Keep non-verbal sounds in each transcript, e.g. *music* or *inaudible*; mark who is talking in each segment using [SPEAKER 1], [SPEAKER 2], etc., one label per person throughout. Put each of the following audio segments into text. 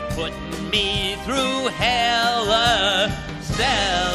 [SPEAKER 1] You're putting me through hell, uh, Stella.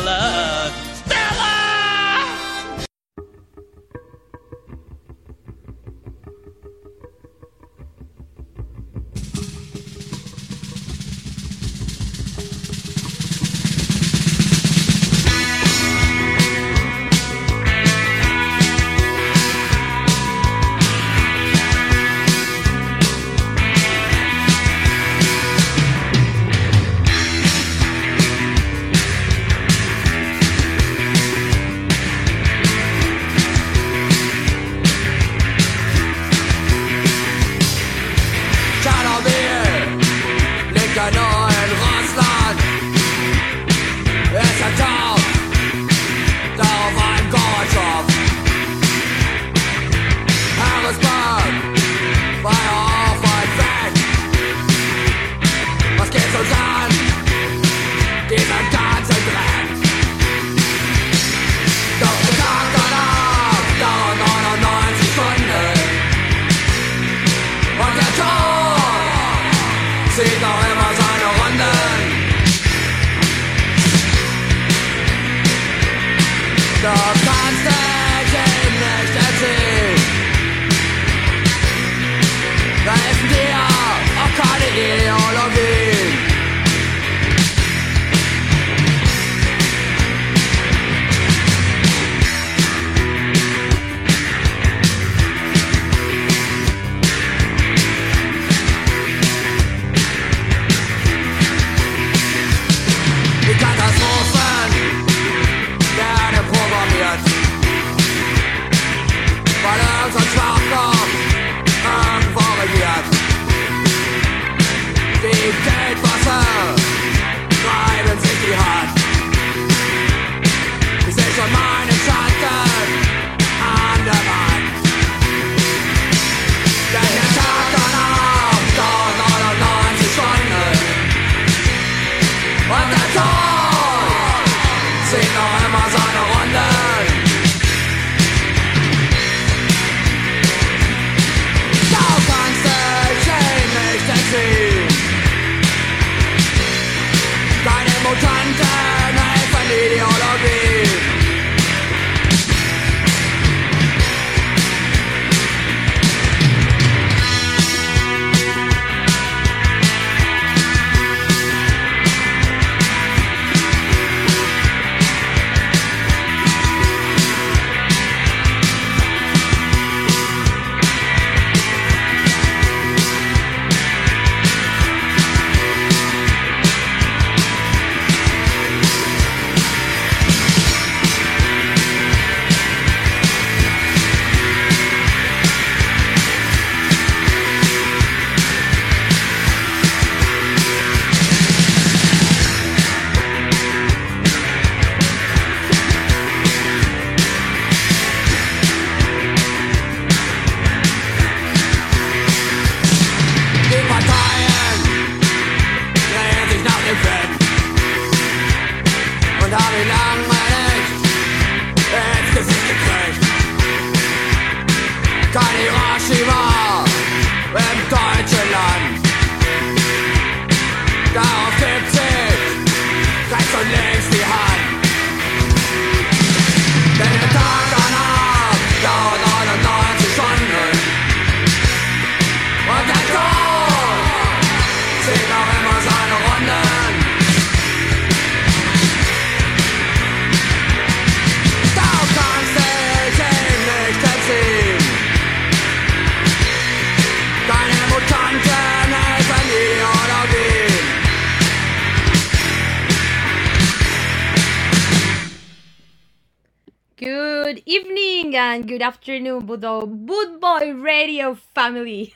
[SPEAKER 2] And good afternoon, Budo Boot Boy Radio family.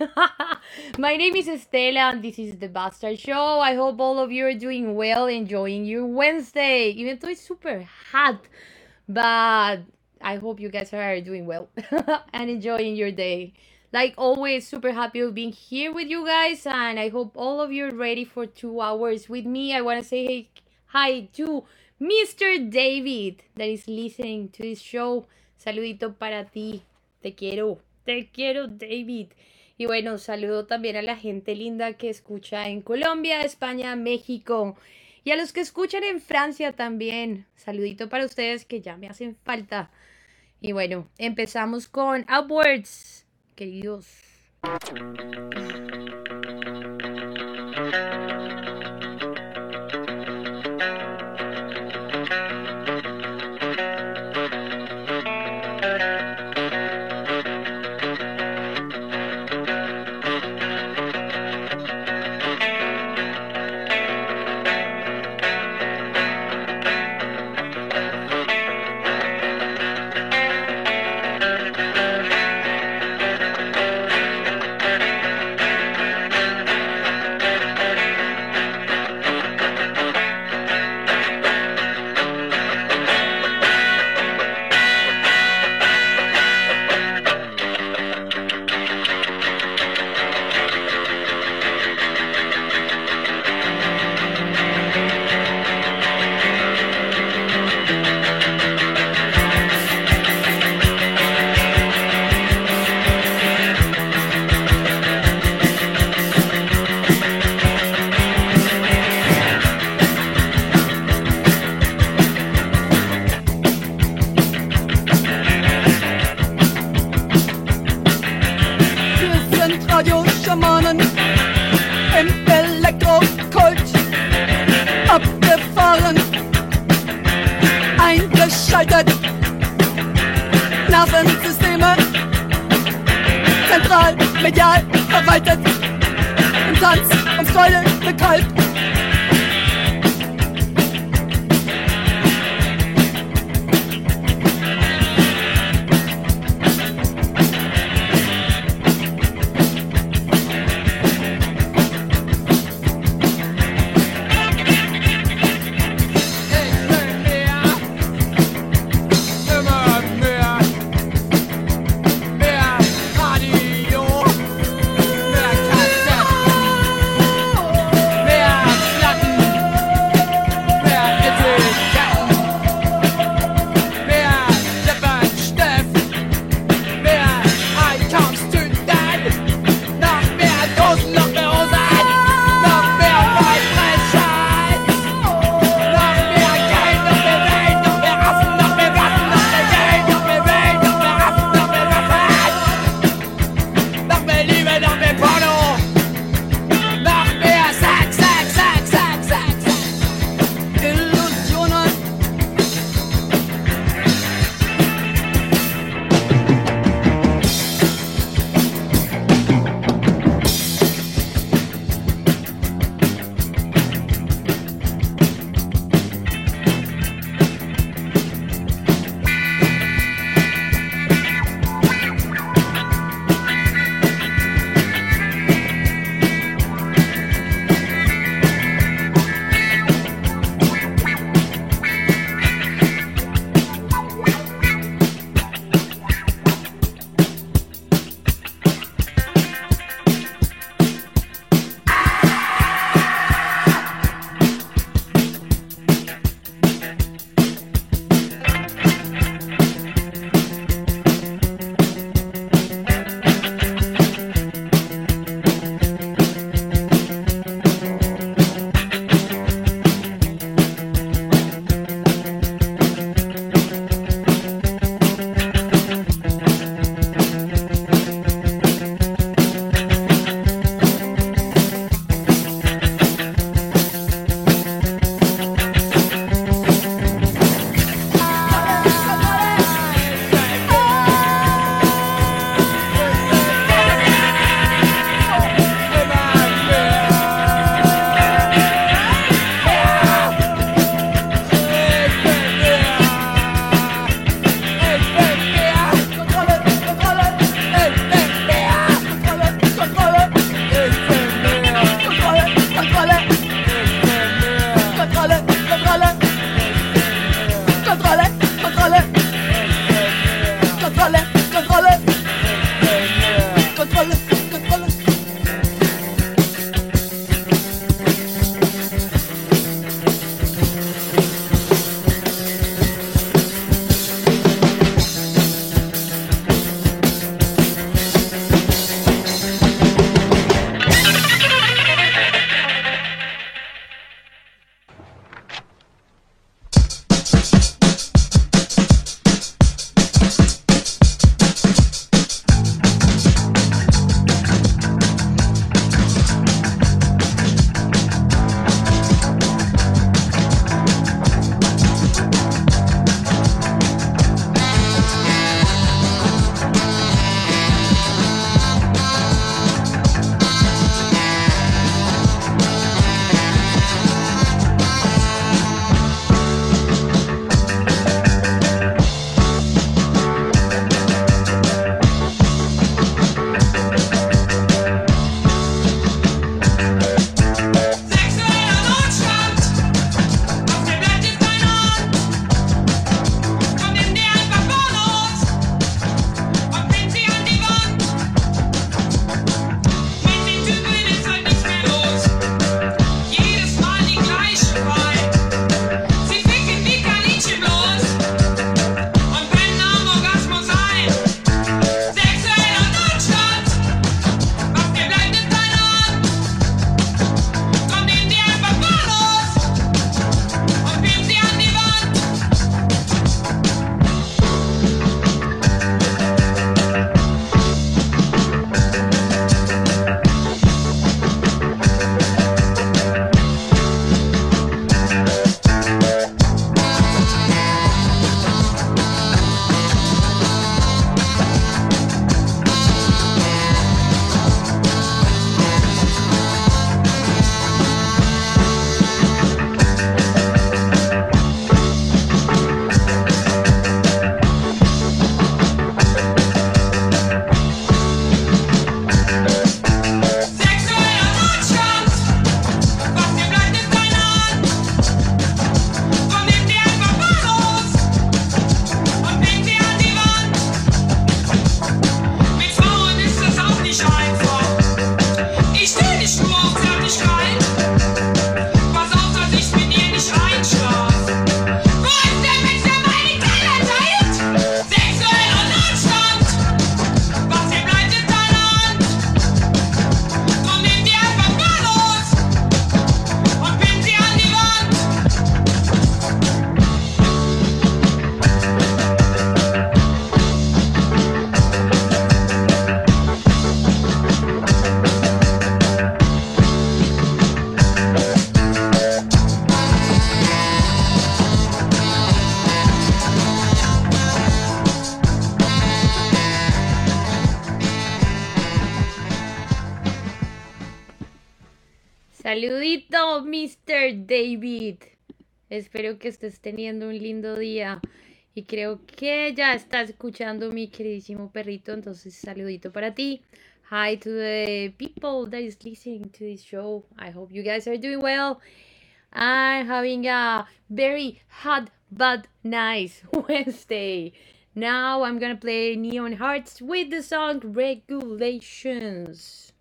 [SPEAKER 2] *laughs* My name is Estela and this is the Bastard Show. I hope all of you are doing well, enjoying your Wednesday, even though it's super hot. But I hope you guys are doing well *laughs* and enjoying your day. Like always, super happy of being here with you guys, and I hope all of you are ready for two hours with me. I want to say hey, hi to Mr. David that is listening to this show. Saludito para ti. Te quiero. Te quiero, David. Y bueno, saludo también a la gente linda que escucha en Colombia, España, México y a los que escuchan en Francia también. Saludito para ustedes que ya me hacen falta. Y bueno, empezamos con Upwards, queridos. David. Espero que estés teniendo un lindo día. Y creo que ya estás escuchando mi queridísimo perrito, entonces saludito para ti. Hi to the people that is listening to this show. I hope you guys are doing well and having a very hot but nice *laughs* Wednesday. Now I'm gonna play Neon Hearts with the song Regulations.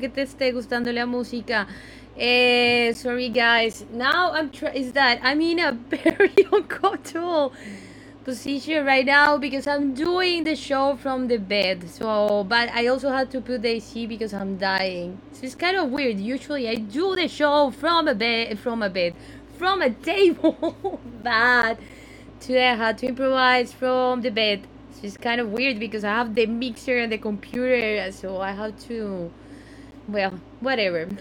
[SPEAKER 2] Espero que te esté gustando la música. Eh, sorry guys. Now I'm try is that I'm in a *laughs* very uncomfortable position right now because I'm doing the show from the bed. So, but I also had to put the AC because I'm dying. So it's kind of weird. Usually I do the show from a bed, from a bed, from a table. *laughs* but today I had to improvise from the bed. So it's kind of weird because I have the mixer and the computer. So I have to, well, whatever. *laughs*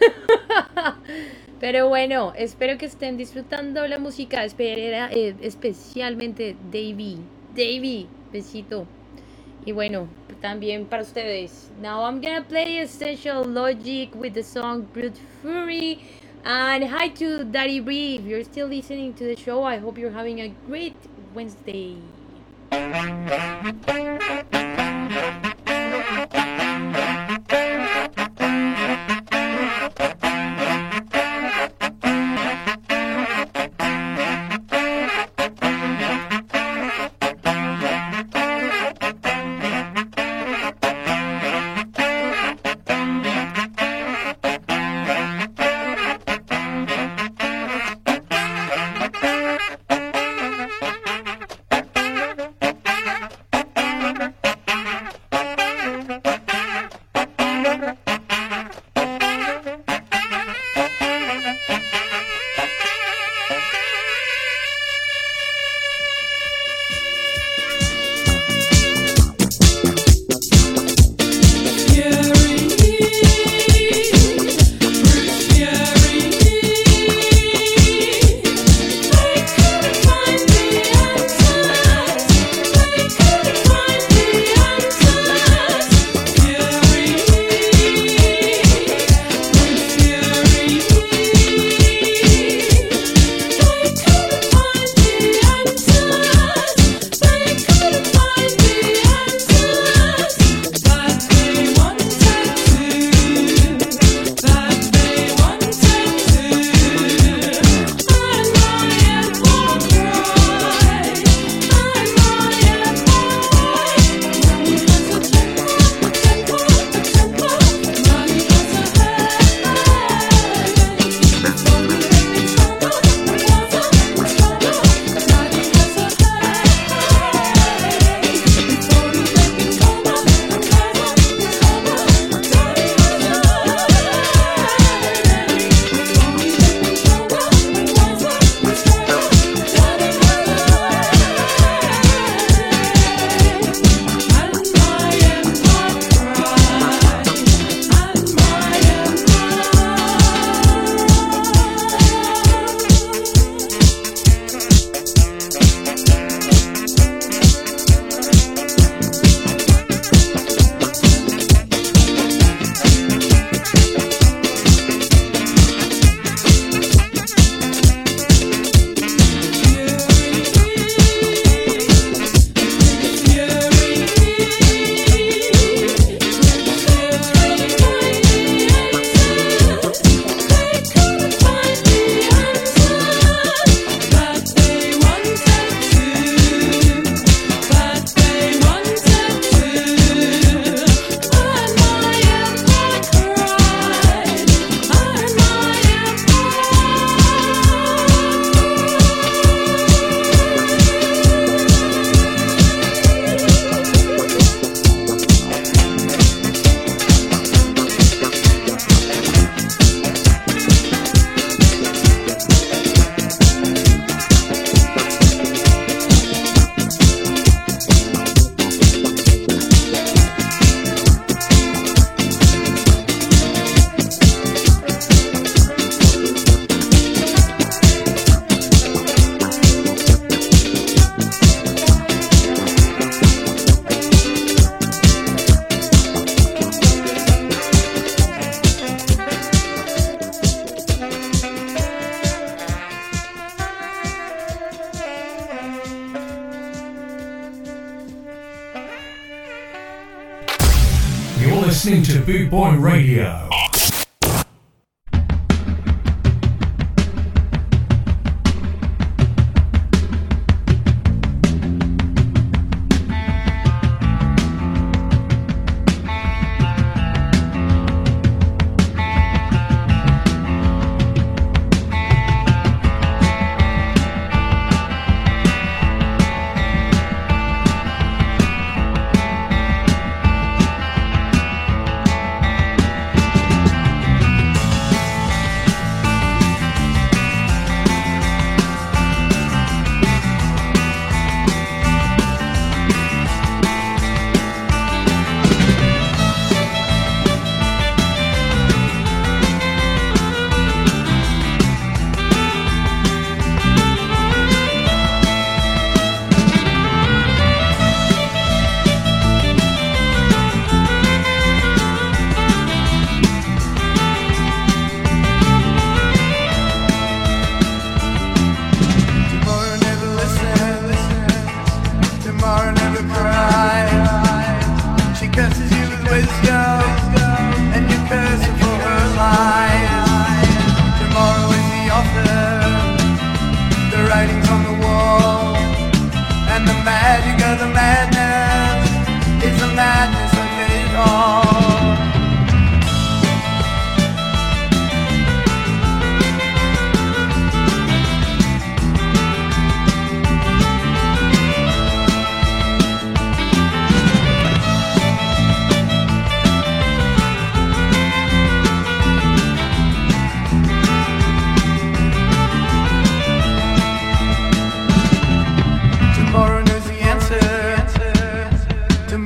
[SPEAKER 2] Pero bueno, espero que estén disfrutando la música, espera, eh, especialmente Davey. Davey, besito. Y bueno, también para ustedes. Now I'm gonna play Essential Logic with the song Brute Fury. And hi to Daddy Bree. If you're still listening to the show, I hope you're having a great Wednesday. *laughs*
[SPEAKER 3] Thank you.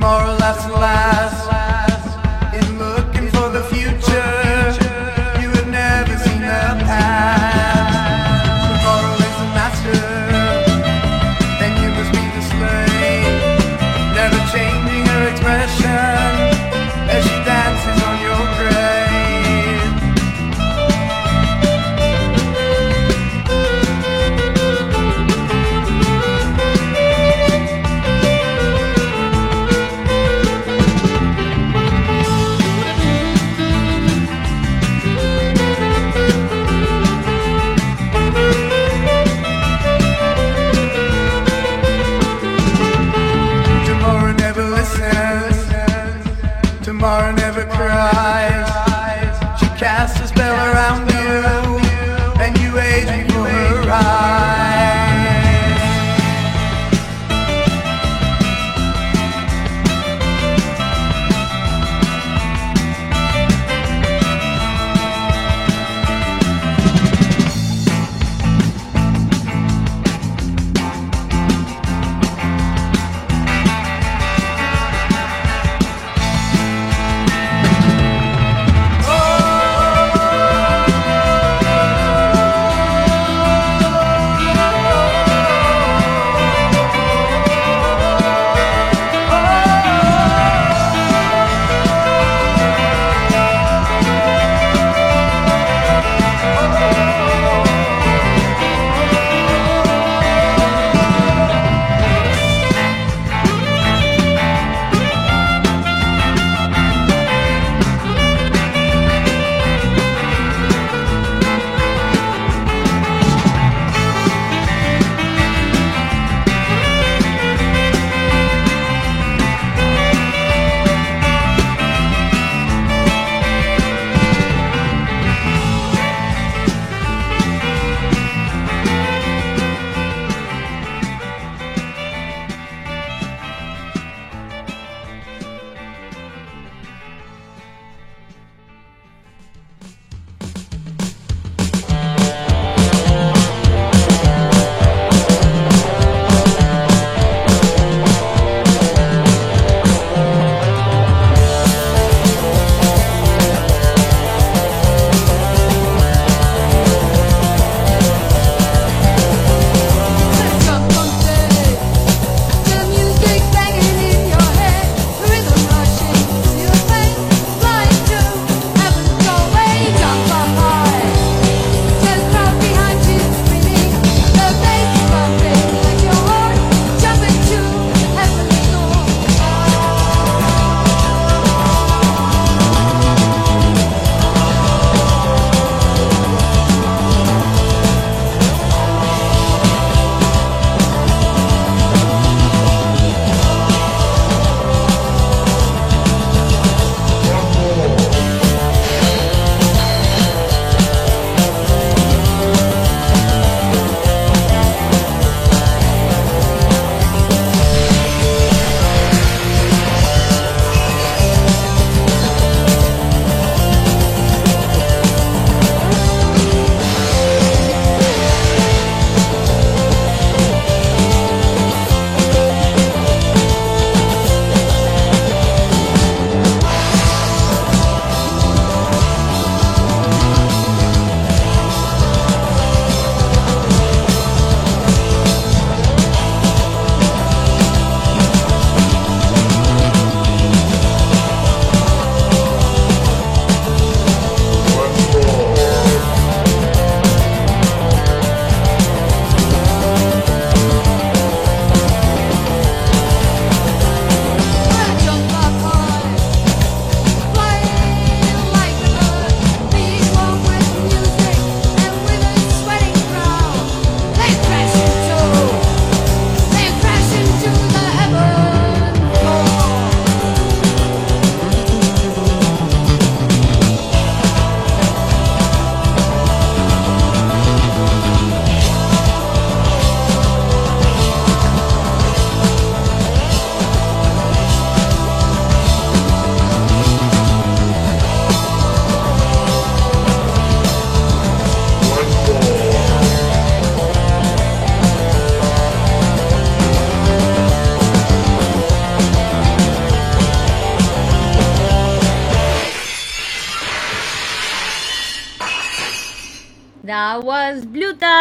[SPEAKER 2] tomorrow laughs and last.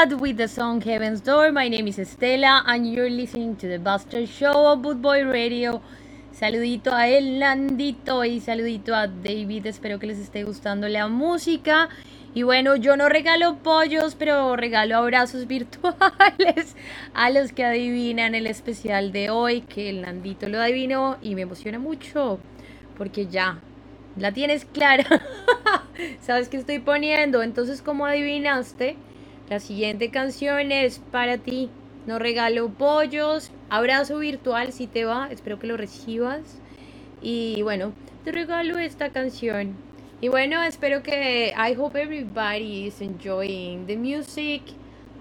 [SPEAKER 2] With the song Heaven's Door. My name is Estela and you're listening to the Buster Show on Bootboy Radio. Saludito a El Nandito y saludito a David. Espero que les esté gustando la música. Y bueno, yo no regalo pollos, pero regalo abrazos *laughs* virtuales a los que adivinan el especial de hoy, que el Nandito lo adivinó y me emociona mucho, porque ya la tienes clara. *laughs* ¿Sabes qué estoy poniendo? Entonces, como adivinaste, la siguiente canción es para ti. No regalo pollos, abrazo virtual si te va, espero que lo recibas. Y bueno, te regalo esta canción. Y bueno, espero que I hope everybody is enjoying the music.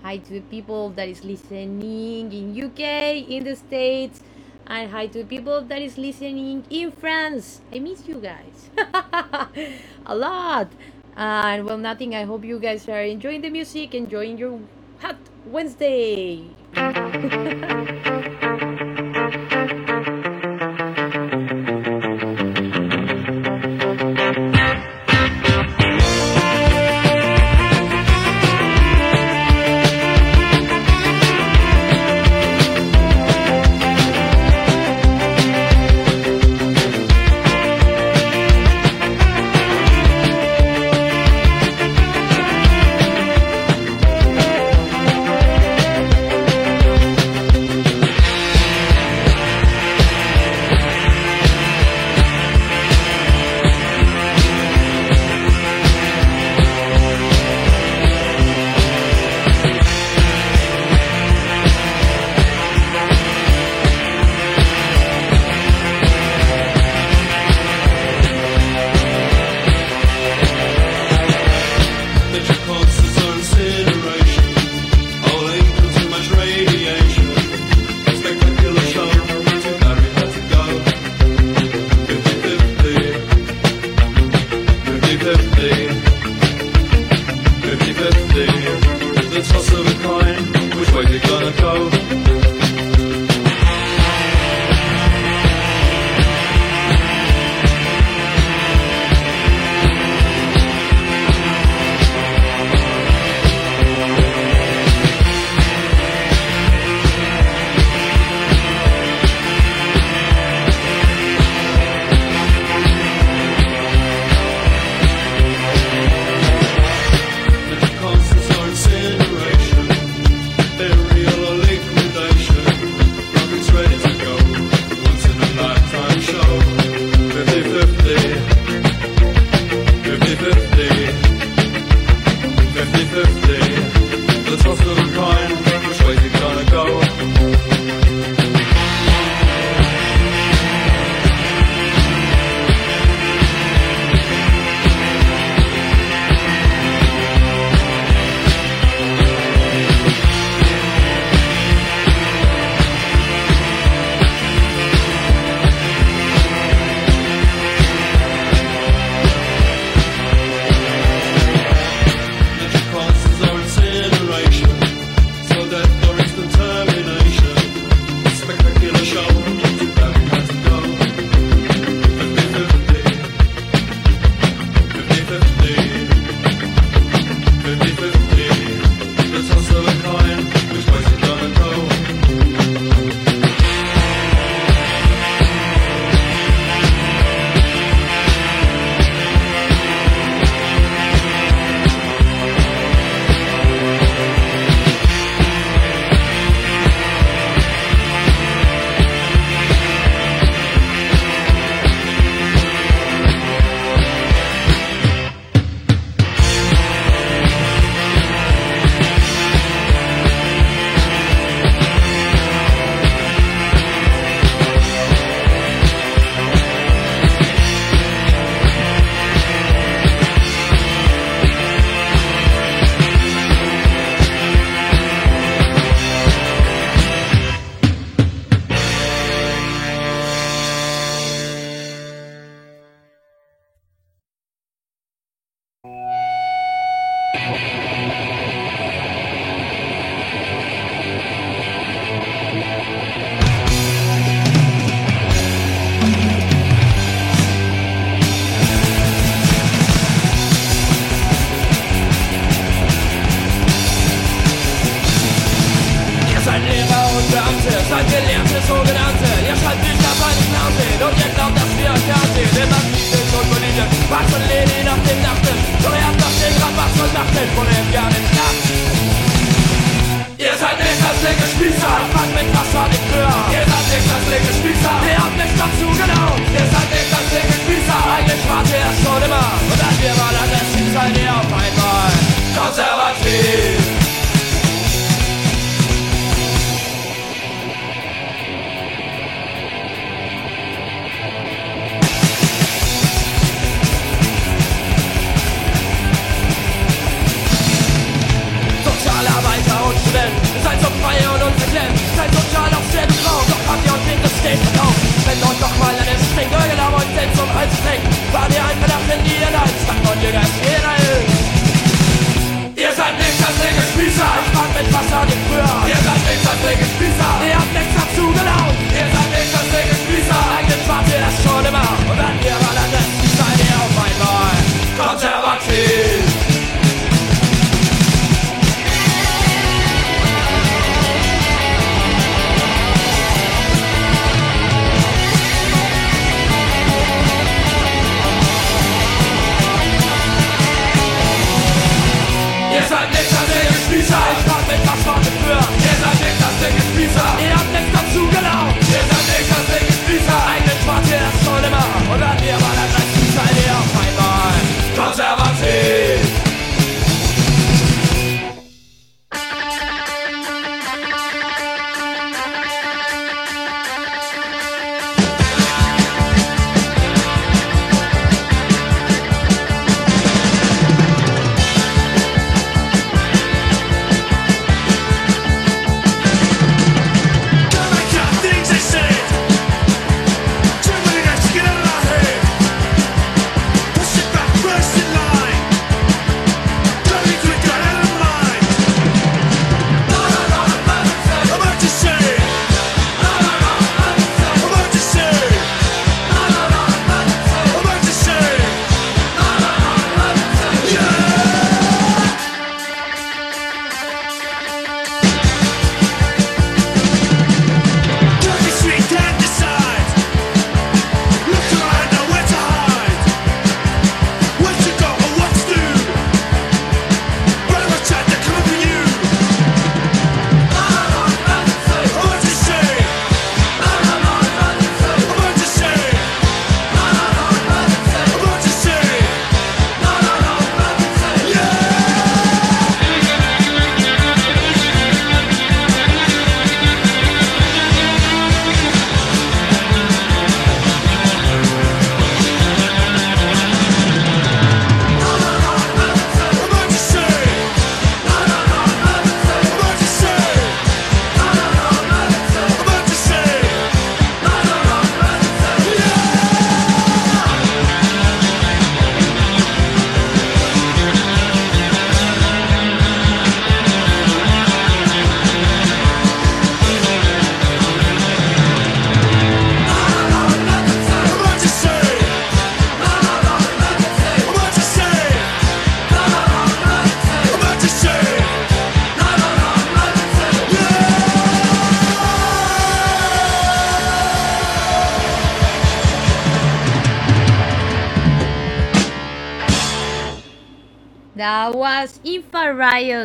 [SPEAKER 2] Hi to the people that is listening in UK, in the States, and hi to the people that is listening in France. I miss you guys *laughs* a lot. And well, nothing. I hope you guys are enjoying the music, enjoying your hot Wednesday. *laughs*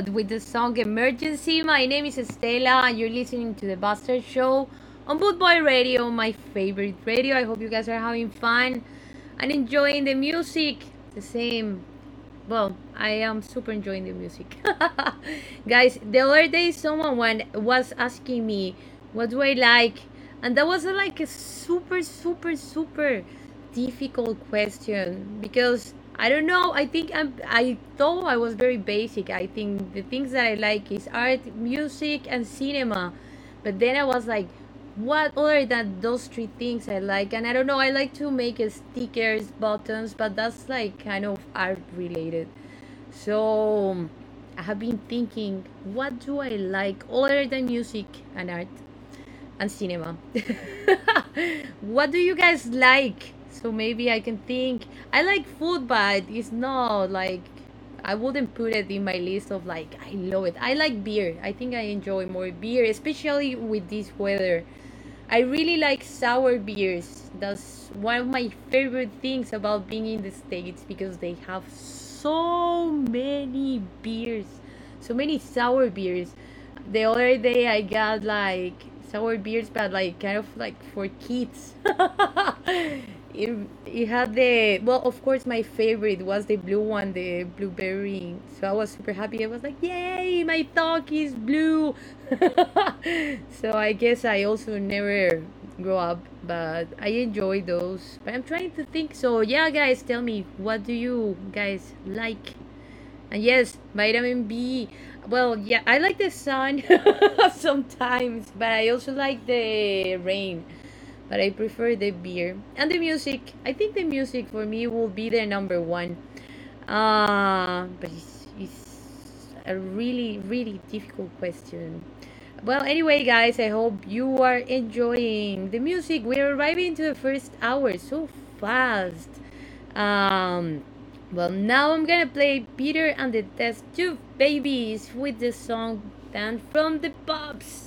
[SPEAKER 2] With the song Emergency. My name is Estela and you're listening to the Buster Show on Bootboy Radio, my favorite radio. I hope you guys are having fun and enjoying the music. The same. Well, I am super enjoying the music. *laughs* guys, the other day someone one was asking me what do I like and that was like a super super super difficult question because I don't know. I think I'm. I thought I was very basic. I think the things that I like is art, music, and cinema. But then I was like, what other than those three things I like? And I don't know. I like to make stickers, buttons, but that's like kind of art related. So I have been thinking, what do I like other than music and art and cinema? *laughs* what do you guys like? So maybe I can think. I like food, but it's not like I wouldn't put it in my list of like I love it. I like beer. I think I enjoy more beer, especially with this weather. I really like sour beers. That's one of my favorite things about being in the States because they have so many beers, so many sour beers. The other day I got like sour beers, but like kind of like for kids. *laughs* it, it had the well, of course, my favorite was the blue one, the blueberry. So I was super happy. I was like, "Yay, my dog is blue!" *laughs* so I guess I also never grow up, but I enjoy those. But I'm trying to think. So yeah, guys, tell me what do you guys like? And yes, vitamin B. Well, yeah, I like the sun *laughs* sometimes, but I also like the rain. But I prefer the beer and the music. I think the music for me will be the number one. Uh, but it's, it's a really, really difficult question. Well, anyway, guys, I hope you are enjoying the music. We're arriving to the first hour so fast. Um, well, now I'm gonna play Peter and the Test Tube Babies with the song Banned from the
[SPEAKER 4] Pubs.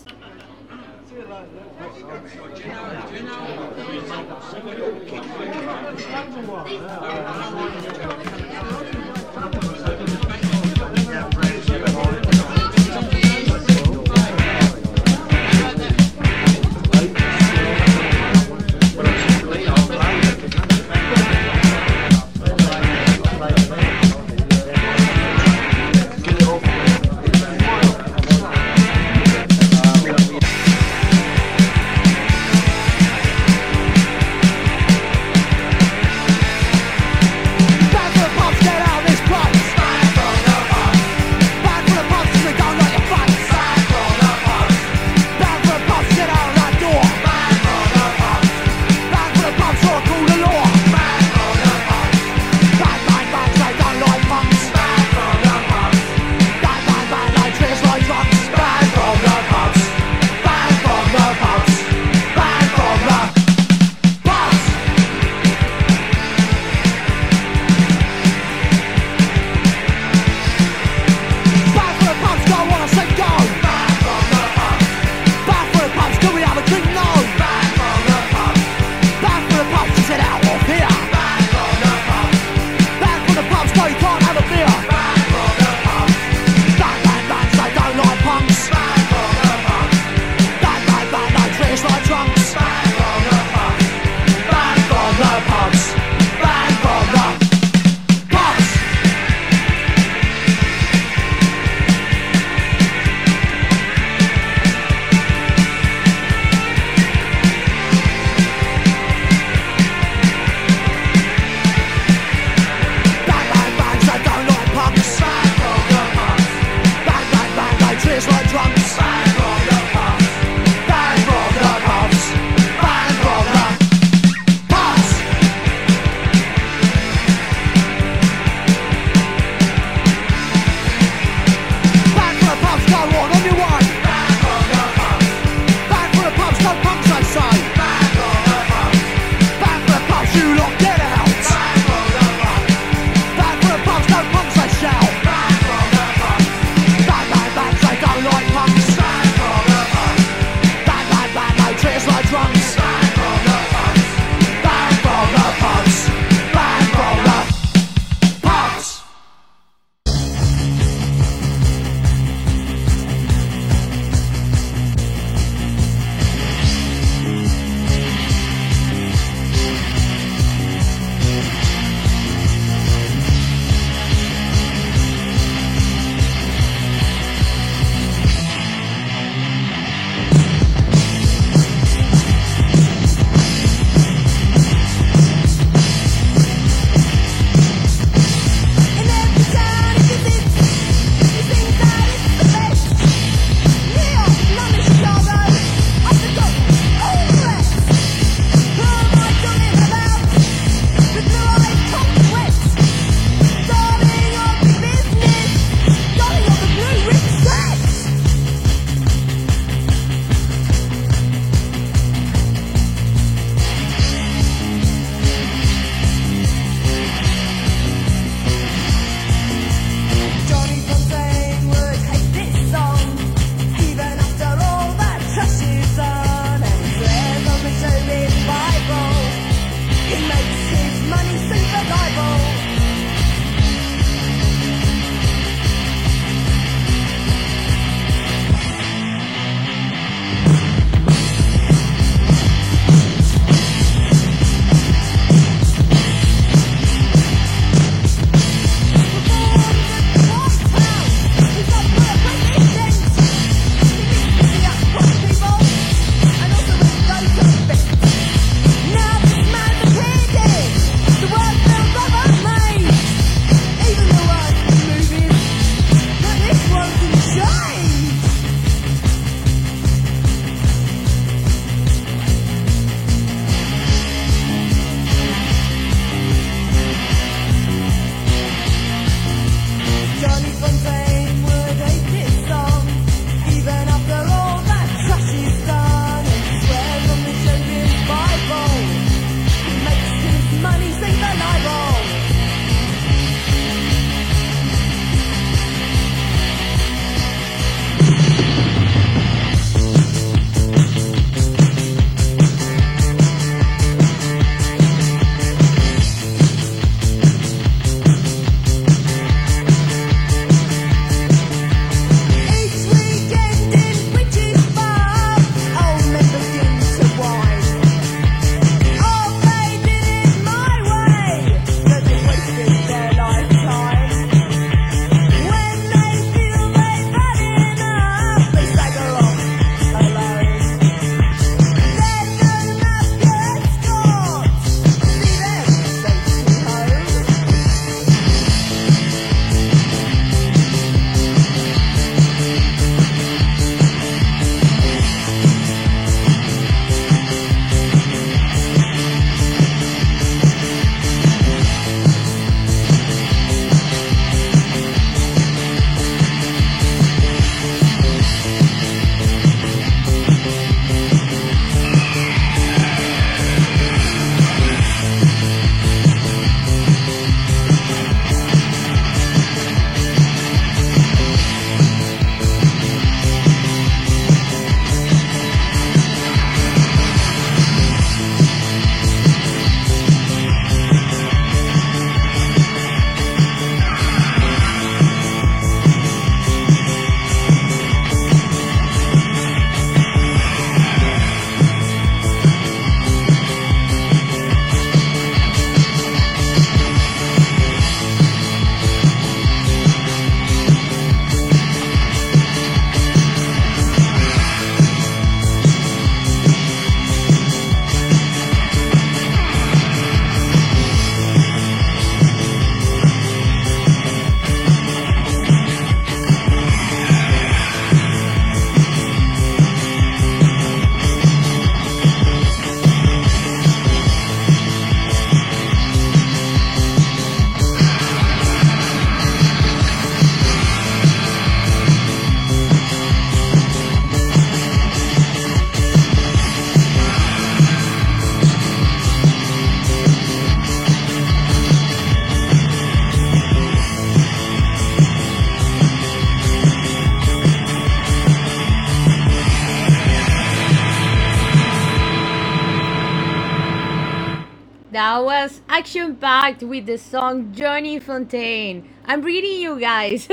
[SPEAKER 2] Action packed with the song Johnny Fontaine. I'm reading you guys.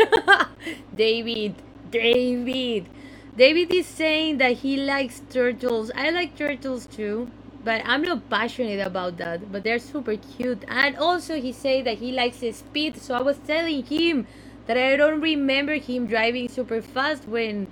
[SPEAKER 2] *laughs* David, David. David is saying that he likes turtles. I like turtles too, but I'm not passionate about that. But they're super cute. And also, he said that he likes speed. So I was telling him that I don't remember him driving super fast when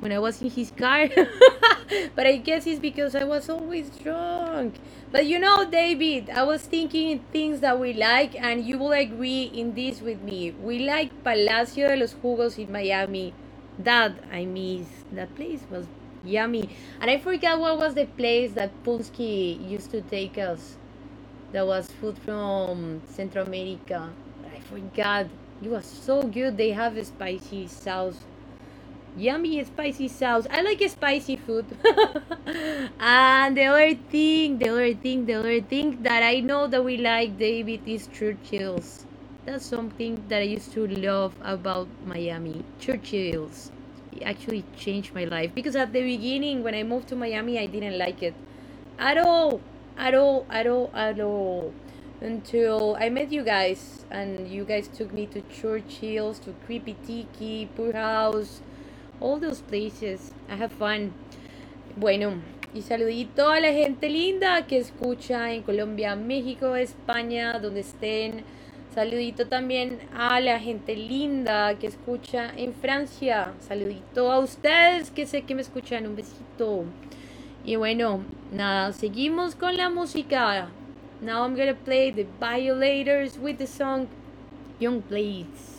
[SPEAKER 2] when I was in his car. *laughs* but I guess it's because I was always drunk. But you know, David, I was thinking things that we like, and you will agree in this with me. We like Palacio de los Jugos in Miami. That I miss. That place was yummy. And I forgot what was the place that Pulsky used to take us. That was food from Central America. I forgot. It was so good. They have a spicy sauce yummy spicy sauce. I like spicy food. *laughs* and the other thing, the other thing, the other thing that I know that we like, David, is Churchill's. That's something that I used to love about Miami. Churchill's. It actually changed my life because at the beginning, when I moved to Miami, I didn't like it at all, at all, at all, at all. Until I met you guys, and you guys took me to Churchill's, to Kreepy Tiki, Poor House, all those places. I have fun. Bueno, y saludito a la gente linda que escucha en Colombia, México, España, donde estén. Saludito también a la gente linda que escucha en Francia. Saludito a ustedes que sé que me escuchan. Un besito. Y bueno, nada, seguimos con la música. Now I'm gonna play the Violators with the song Young Blades.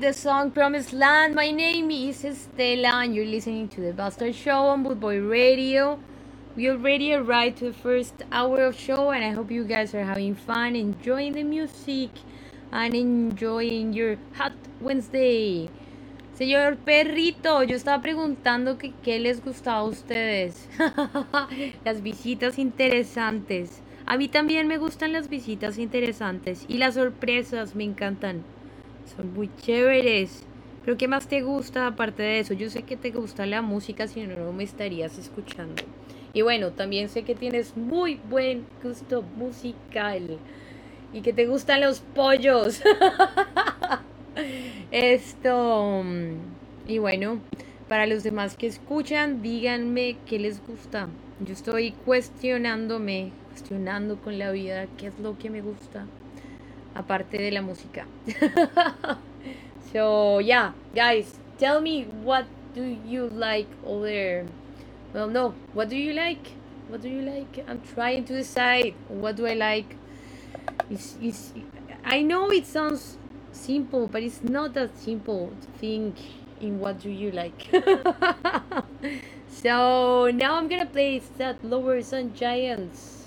[SPEAKER 2] The song Promised Land. My name is Estela, and you're listening to the Bastard Show on Bootboy Radio. We already arrived to the first hour of show, and I hope you guys are having fun, enjoying the music, and enjoying your Hot Wednesday. Señor Perrito, yo estaba preguntando qué les gustaba a ustedes. *laughs* las visitas interesantes. A mí también me gustan las visitas interesantes y las sorpresas me encantan. Son muy chéveres. Pero ¿qué más te gusta aparte de eso? Yo sé que te gusta la música, si no, no me estarías escuchando. Y bueno, también sé que tienes muy buen gusto musical y que te gustan los pollos. *laughs* Esto. Y bueno, para los demás que escuchan, díganme qué les gusta. Yo estoy cuestionándome, cuestionando con la vida qué es lo que me gusta, aparte de la música. *laughs* so, yeah, guys, tell me what do you like over? Well, no, what do you like? What do you like? I'm trying to decide what do I like. It's, it's, I know it sounds simple, but it's not that simple to think in what do you like. *laughs* so now I'm gonna play that Lower Sun Giants.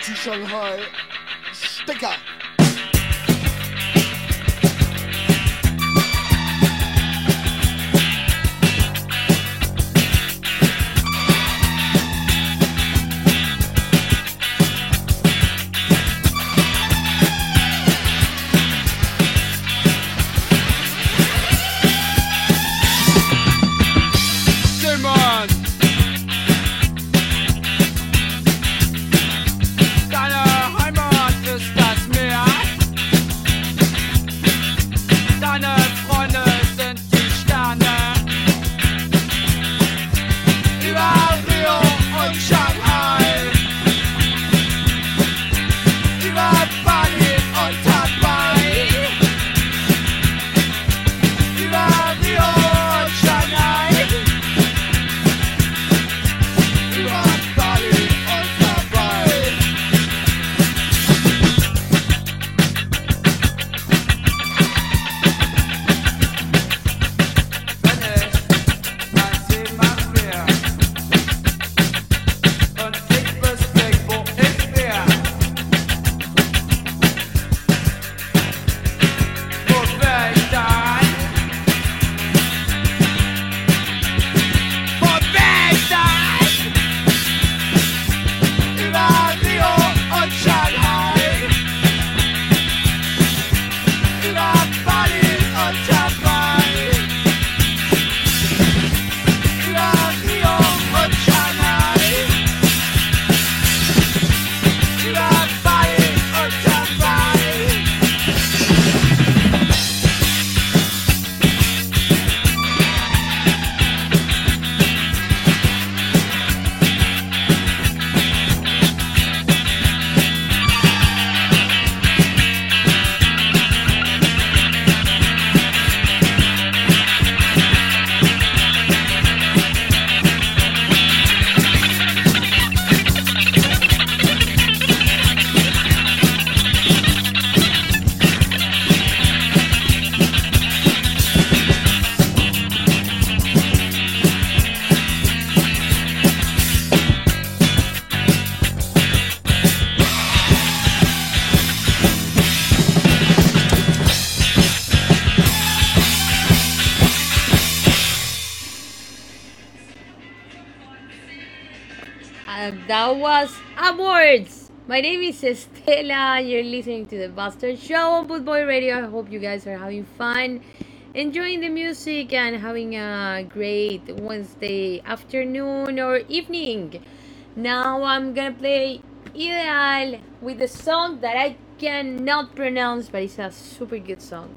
[SPEAKER 5] Into Shanghai
[SPEAKER 2] My name is Estela. You're listening to the Buster Show on Bootboy Radio. I hope you guys are having fun, enjoying the music, and having a great Wednesday afternoon or evening. Now I'm gonna play Ideal with the song that I cannot pronounce, but it's a super good song.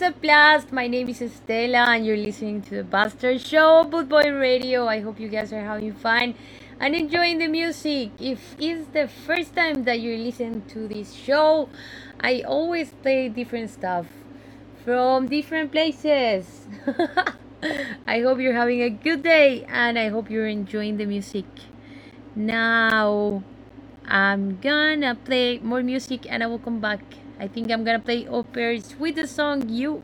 [SPEAKER 2] Was blast? My name is Estela, and you're listening to the Buster Show, Bootboy Radio. I hope you guys are having fun and enjoying the music. If it's the first time that you listen to this show, I always play different stuff from different places. *laughs* I hope you're having a good day, and I hope you're enjoying the music. Now, I'm gonna play more music and I will come back. I think I'm gonna play operas with the song You.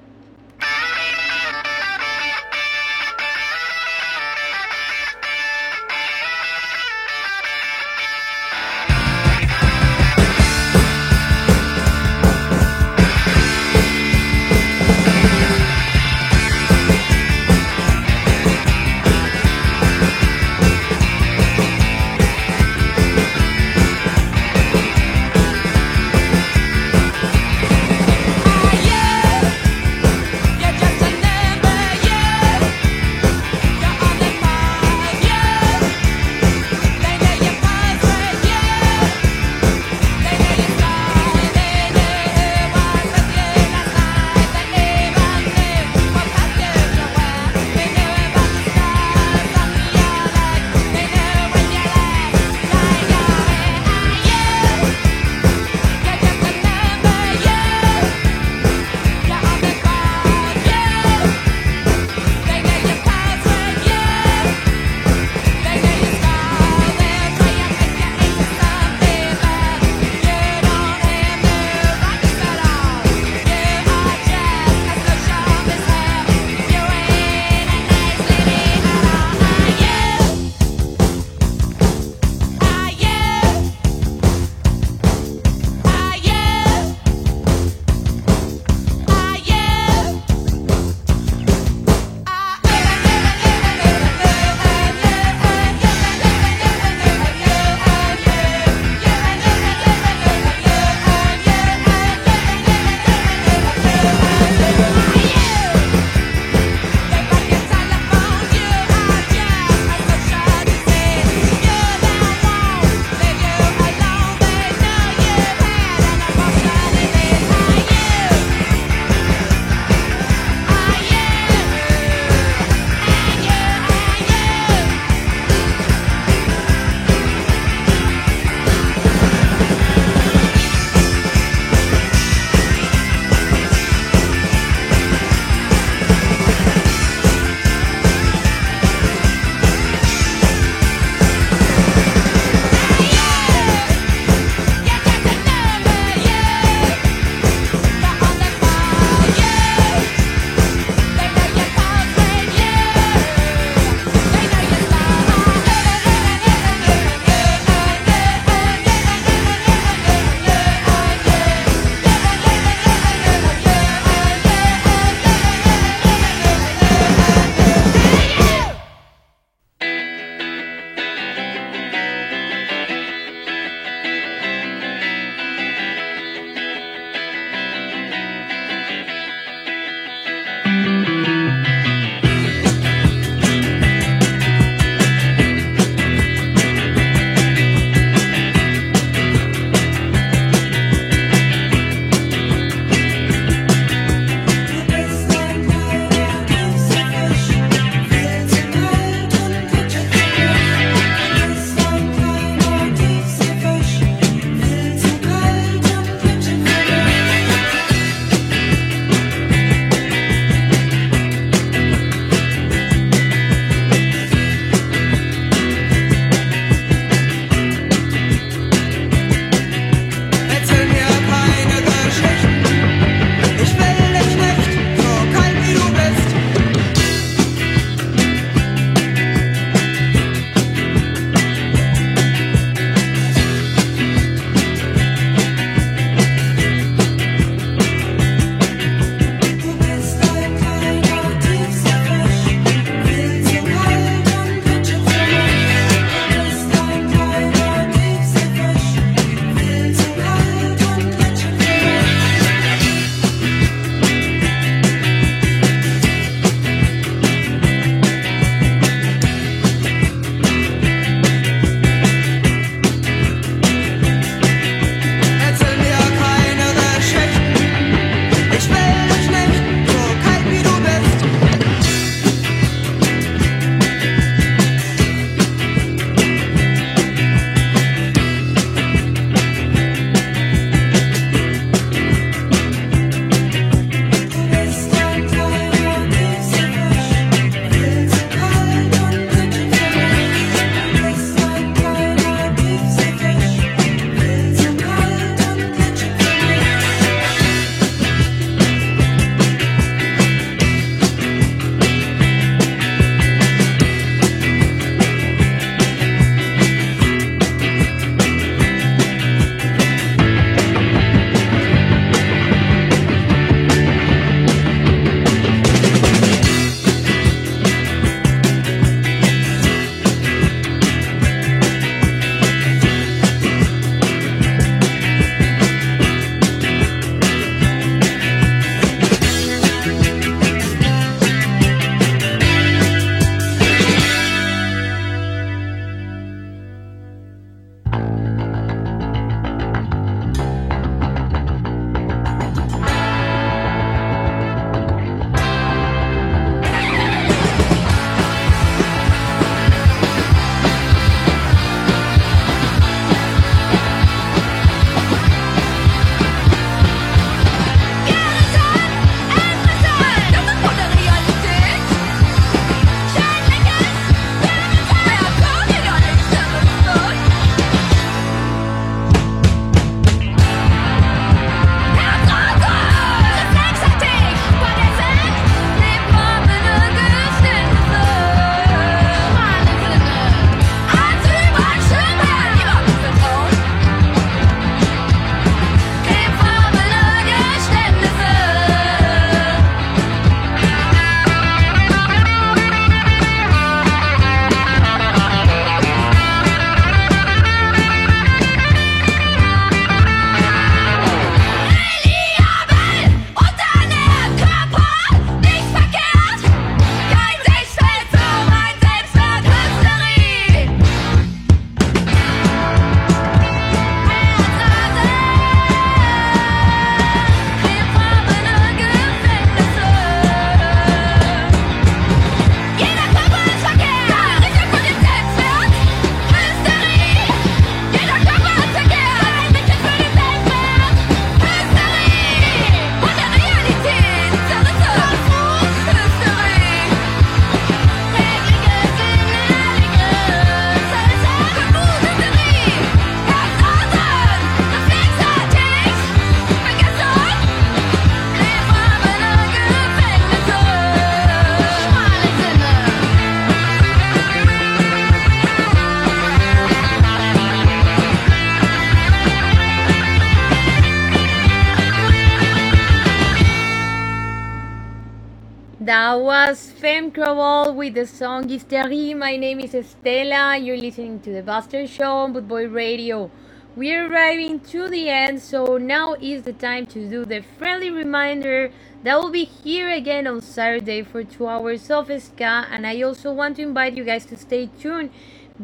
[SPEAKER 2] With the song Hysterie. My name is Estela. You're listening to the Buster Show on Bootboy Radio. We're arriving to the end, so now is the time to do the friendly reminder that we'll be here again on Saturday for two hours of ska. And I also want to invite you guys to stay tuned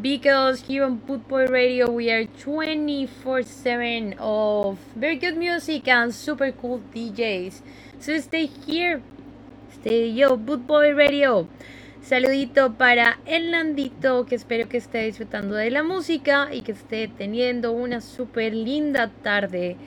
[SPEAKER 2] because here on Bootboy Radio we are 24 7 of very good music and super cool DJs. So stay here, stay yo, Bootboy Radio. Saludito para el Landito, que espero que esté disfrutando de la música y que esté teniendo una súper linda tarde.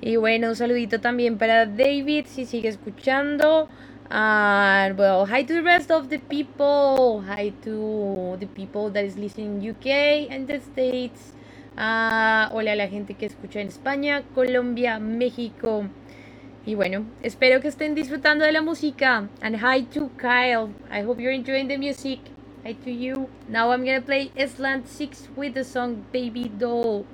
[SPEAKER 2] Y bueno, un saludito también para David, si sigue escuchando. And well, hi to the rest of the people. Hi to the people that is listening in UK and the States. Ah, hola a la gente que escucha en España, Colombia, México. Y bueno, espero que estén disfrutando de la música. And hi to Kyle. I hope you're enjoying the music. Hi to you. Now I'm gonna play Island 6 with the song Baby Doll.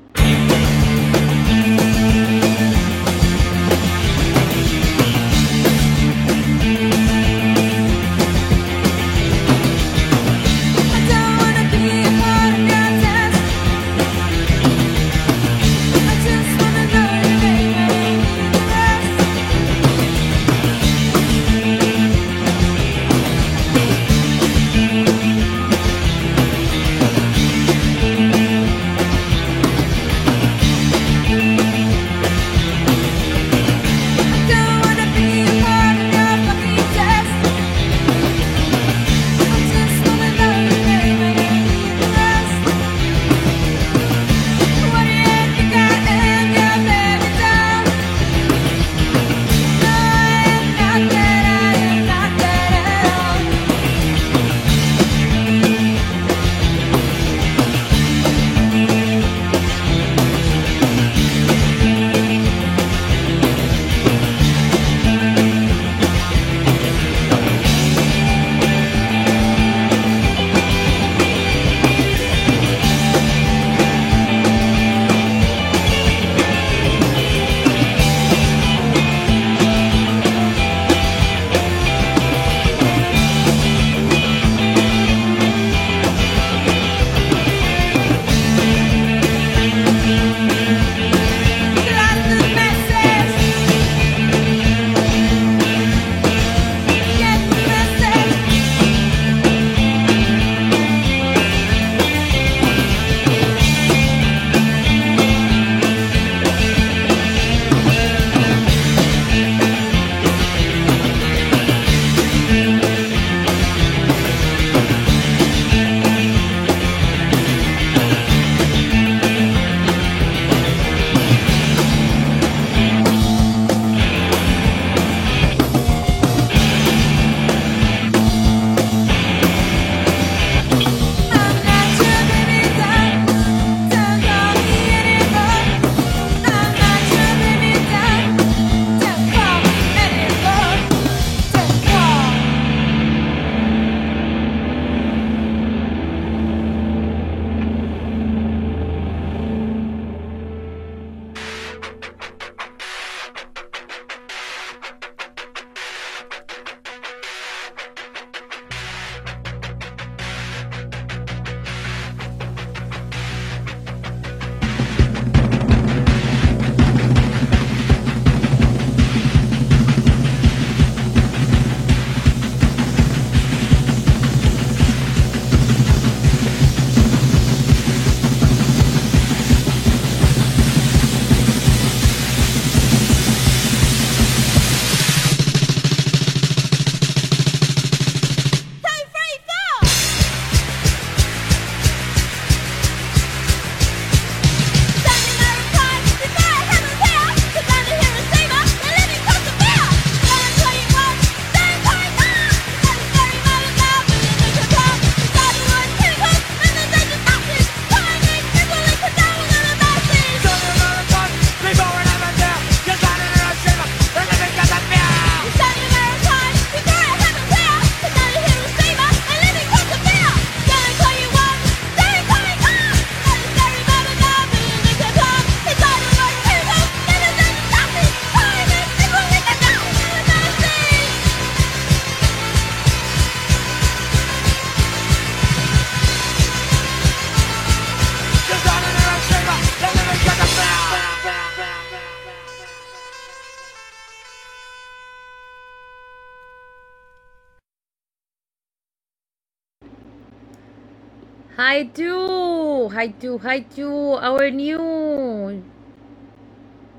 [SPEAKER 2] Hi to, hi to, hi to our new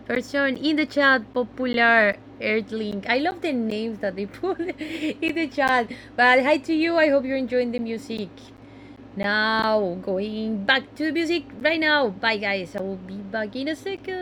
[SPEAKER 2] person in the chat, popular Earthlink. I love the names that they *laughs* put in the chat. But hi to you. I hope you're enjoying the music. Now going back to the music right now. Bye guys. I will be back in a second.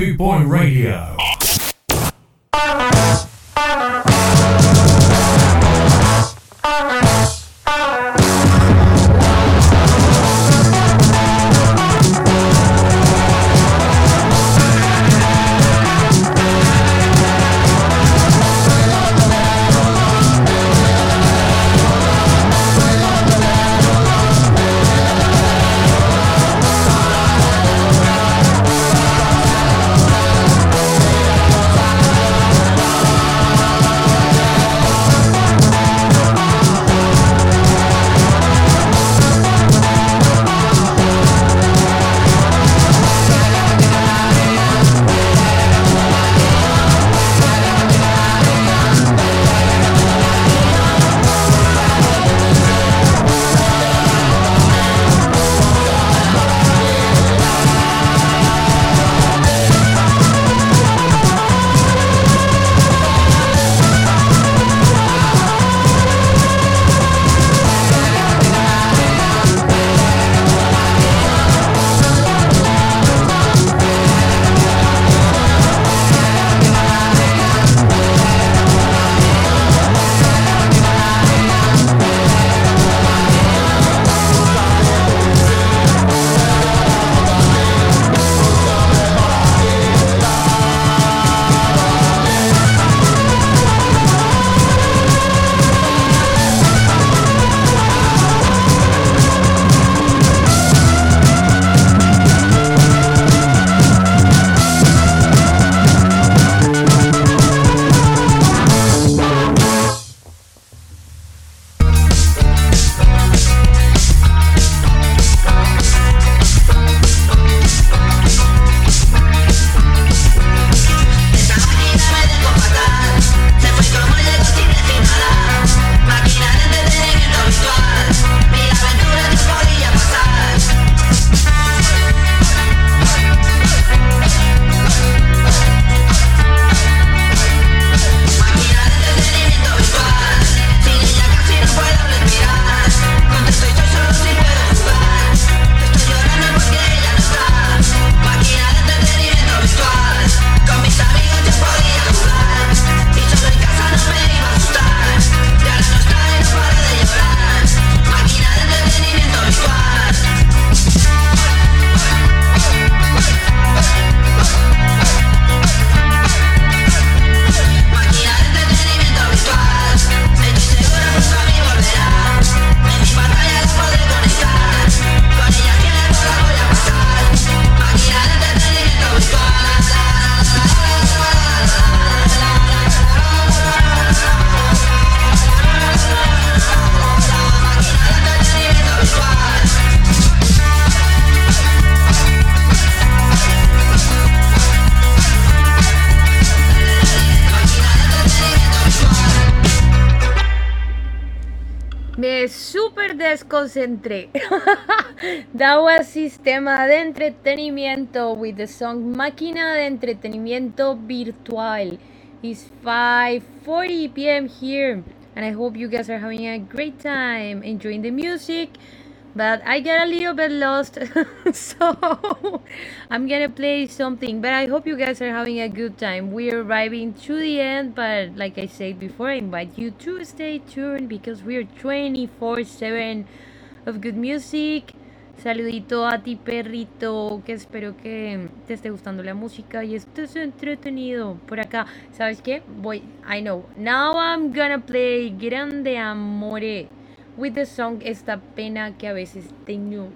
[SPEAKER 3] Bootboy Radio.
[SPEAKER 2] Desconcentré. *laughs* that was Sistema de Entretenimiento with the song Máquina de Entretenimiento Virtual. It's 5:40 p.m. here, and I hope you guys are having a great time enjoying the music. But I got a little bit lost, *laughs* so I'm gonna play something. But I hope you guys are having a good time. We're arriving to the end, but like I said before, I invite you to stay tuned because we're 24 7 of good music. Saludito a ti, perrito, que espero que te esté gustando la música y estés entretenido por acá. ¿Sabes qué? Voy, I know. Now I'm gonna play Grande Amore with the song Esta pena que a veces tengo.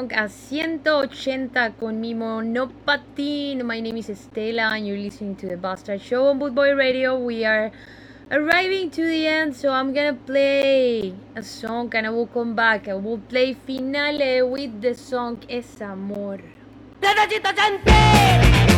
[SPEAKER 2] Song A 180 con mi monopatín. My name is Estela and you're listening to the Bastard Show on Bootboy Radio. We are arriving to the end, so I'm gonna play a song and I will come back. I will play Finale with the song Es Amor.
[SPEAKER 6] Necesito sentir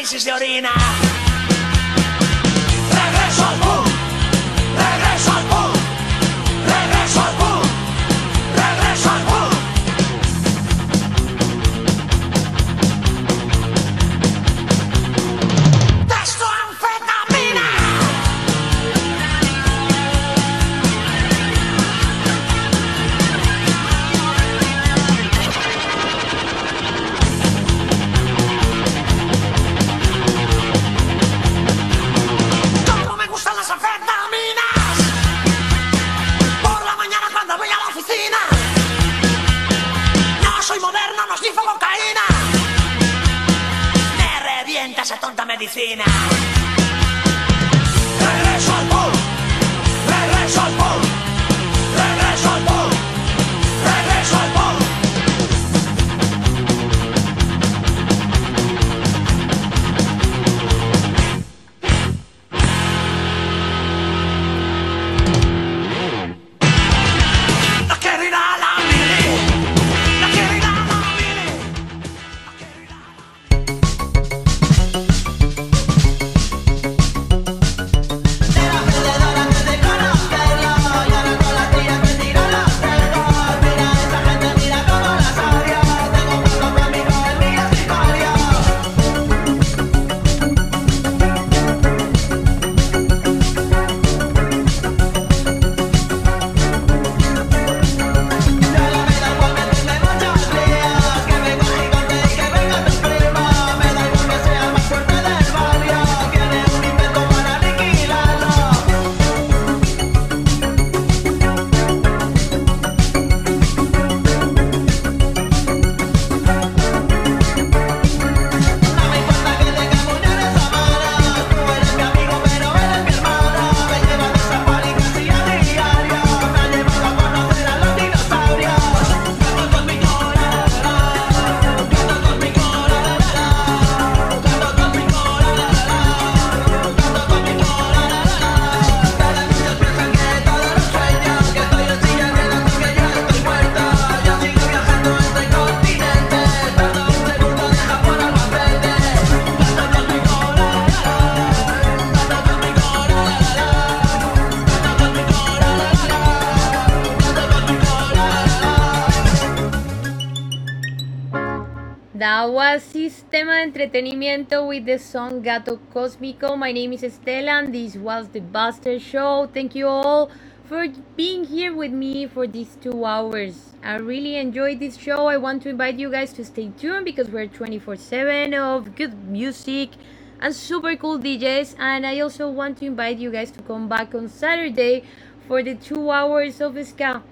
[SPEAKER 7] análisis de orina. Regreso al pool.
[SPEAKER 2] The song Gato Cósmico. My name is Estela and this was the Buster Show. Thank you all for being here with me for these two hours. I really enjoyed this show. I want to invite you guys to stay tuned because we're 24 7 of good music and super cool DJs. And I also want to invite you guys to come back on Saturday for the two hours of ska.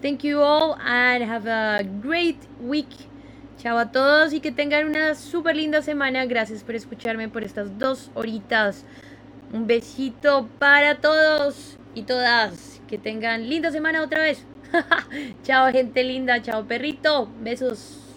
[SPEAKER 2] Thank you all and have a great week. Chao a todos y que tengan una súper linda semana. Gracias por escucharme por estas dos horitas. Un besito para todos y todas. Que tengan linda semana otra vez. *laughs* chao gente linda, chao perrito. Besos.